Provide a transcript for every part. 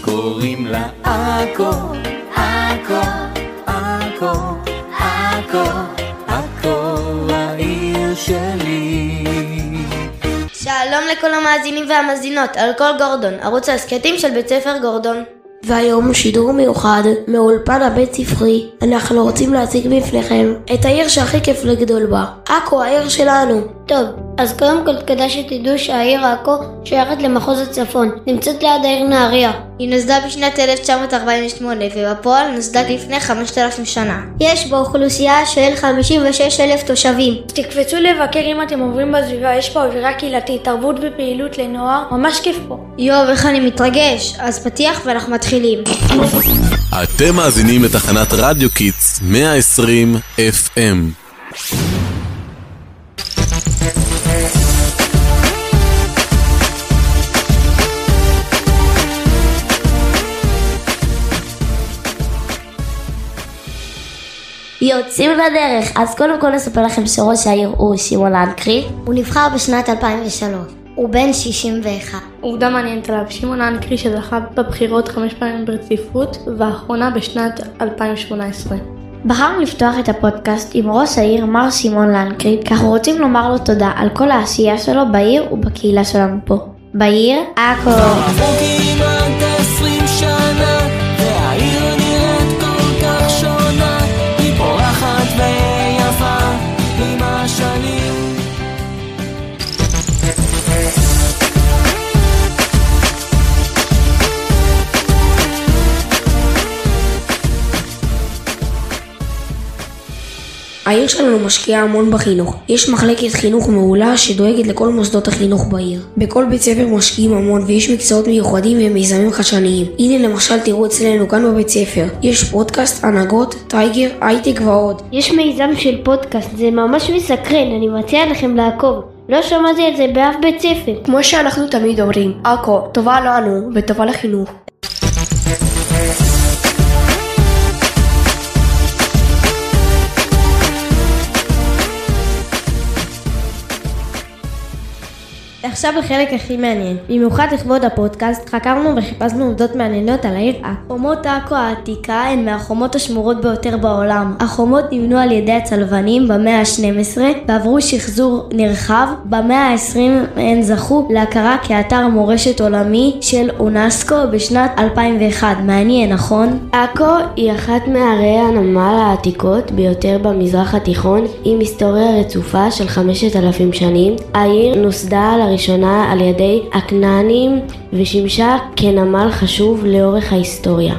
קוראים לה עכו, עכו, עכו, עכו, עכו העיר שלי. שלום לכל המאזינים והמאזינות על כל גורדון, ערוץ ההסכתים של בית ספר גורדון. והיום שידור מיוחד מאולפן הבית ספרי. אנחנו רוצים להציג בפניכם את העיר שהכי כיף לגדול בה. עכו העיר שלנו. טוב, אז קודם כל כדאי שתדעו שהעיר עכו שייכת למחוז הצפון, נמצאת ליד העיר נהריה. היא נוסדה בשנת 1948 ובפועל נוסדה לפני 5,000 שנה. יש בה אוכלוסייה של 56,000 תושבים. תקפצו לבקר אם אתם עוברים בסביבה, יש פה אווירה קהילתית, תרבות ופעילות לנוער, ממש כיף פה. יואו, איך אני מתרגש. אז פתיח ואנחנו מתחילים. אתם מאזינים לתחנת רדיו קיטס 120 FM. יוצאים לדרך. אז קודם כל נספר לכם שראש העיר הוא שמעון לנקרי. הוא נבחר בשנת 2003. הוא בן 61. עובדה מעניינת עליו, שמעון אנקרי שזכה בבחירות חמש פעמים ברציפות, והאחרונה בשנת 2018. בחרנו לפתוח את הפודקאסט עם ראש העיר מר שמעון לנקרי, כי אנחנו רוצים לומר לו תודה על כל העשייה שלו בעיר ובקהילה שלנו פה. בעיר עכו. העיר שלנו משקיעה המון בחינוך. יש מחלקת חינוך מעולה שדואגת לכל מוסדות החינוך בעיר. בכל בית ספר משקיעים המון ויש מקצועות מיוחדים ומיזמים חדשניים. הנה למשל תראו אצלנו כאן בבית ספר. יש פודקאסט, הנהגות, טייגר, הייטק ועוד. יש מיזם של פודקאסט, זה ממש מסקרן, אני מציע לכם לעקוב. לא שמעתי על זה באף בית ספר. כמו שאנחנו תמיד אומרים, עכו טובה לנו וטובה לחינוך. עכשיו לחלק הכי מעניין. במיוחד לכבוד הפודקאסט, חקרנו וחיפשנו עובדות מעניינות על העיר עכו. חומות עכו העתיקה הן מהחומות השמורות ביותר בעולם. החומות נבנו על ידי הצלבנים במאה ה-12 ועברו שחזור נרחב. במאה ה-20 הן זכו להכרה כאתר מורשת עולמי של אונסקו בשנת 2001. מעניין, נכון? עכו היא אחת מערי הנמל העתיקות ביותר במזרח התיכון עם היסטוריה רצופה של 5,000 שנים. העיר נוסדה לראשונה על ידי הכנענים ושימשה כנמל חשוב לאורך ההיסטוריה.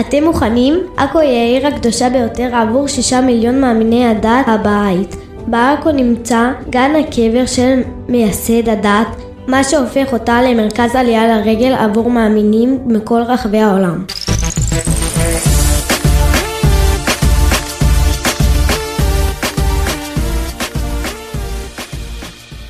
אתם מוכנים? עכו היא העיר הקדושה ביותר עבור שישה מיליון מאמיני הדת הבאית. בעכו נמצא גן הקבר של מייסד הדת, מה שהופך אותה למרכז עלייה לרגל עבור מאמינים מכל רחבי העולם.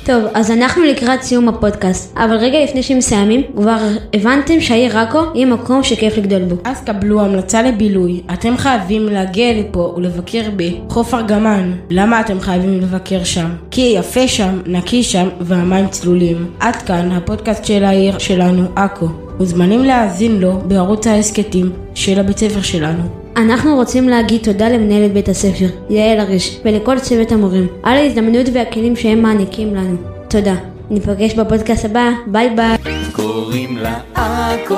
טוב, אז אנחנו לקראת סיום הפודקאסט, אבל רגע לפני שמסיימים, כבר הבנתם שהעיר עכו היא מקום שכיף לגדול בו. אז קבלו המלצה לבילוי. אתם חייבים להגיע לפה ולבקר בחוף ארגמן. למה אתם חייבים לבקר שם? כי יפה שם, נקי שם, והמים צלולים. עד כאן הפודקאסט של העיר שלנו, עכו. מוזמנים להאזין לו בערוץ ההסכתים של הבית ספר שלנו. אנחנו רוצים להגיד תודה למנהלת בית הספר, יעל הרש, ולכל צוות המורים, על ההזדמנות והכלים שהם מעניקים לנו. תודה. ניפגש בפודקאסט הבא, ביי ביי. קוראים לה עכו,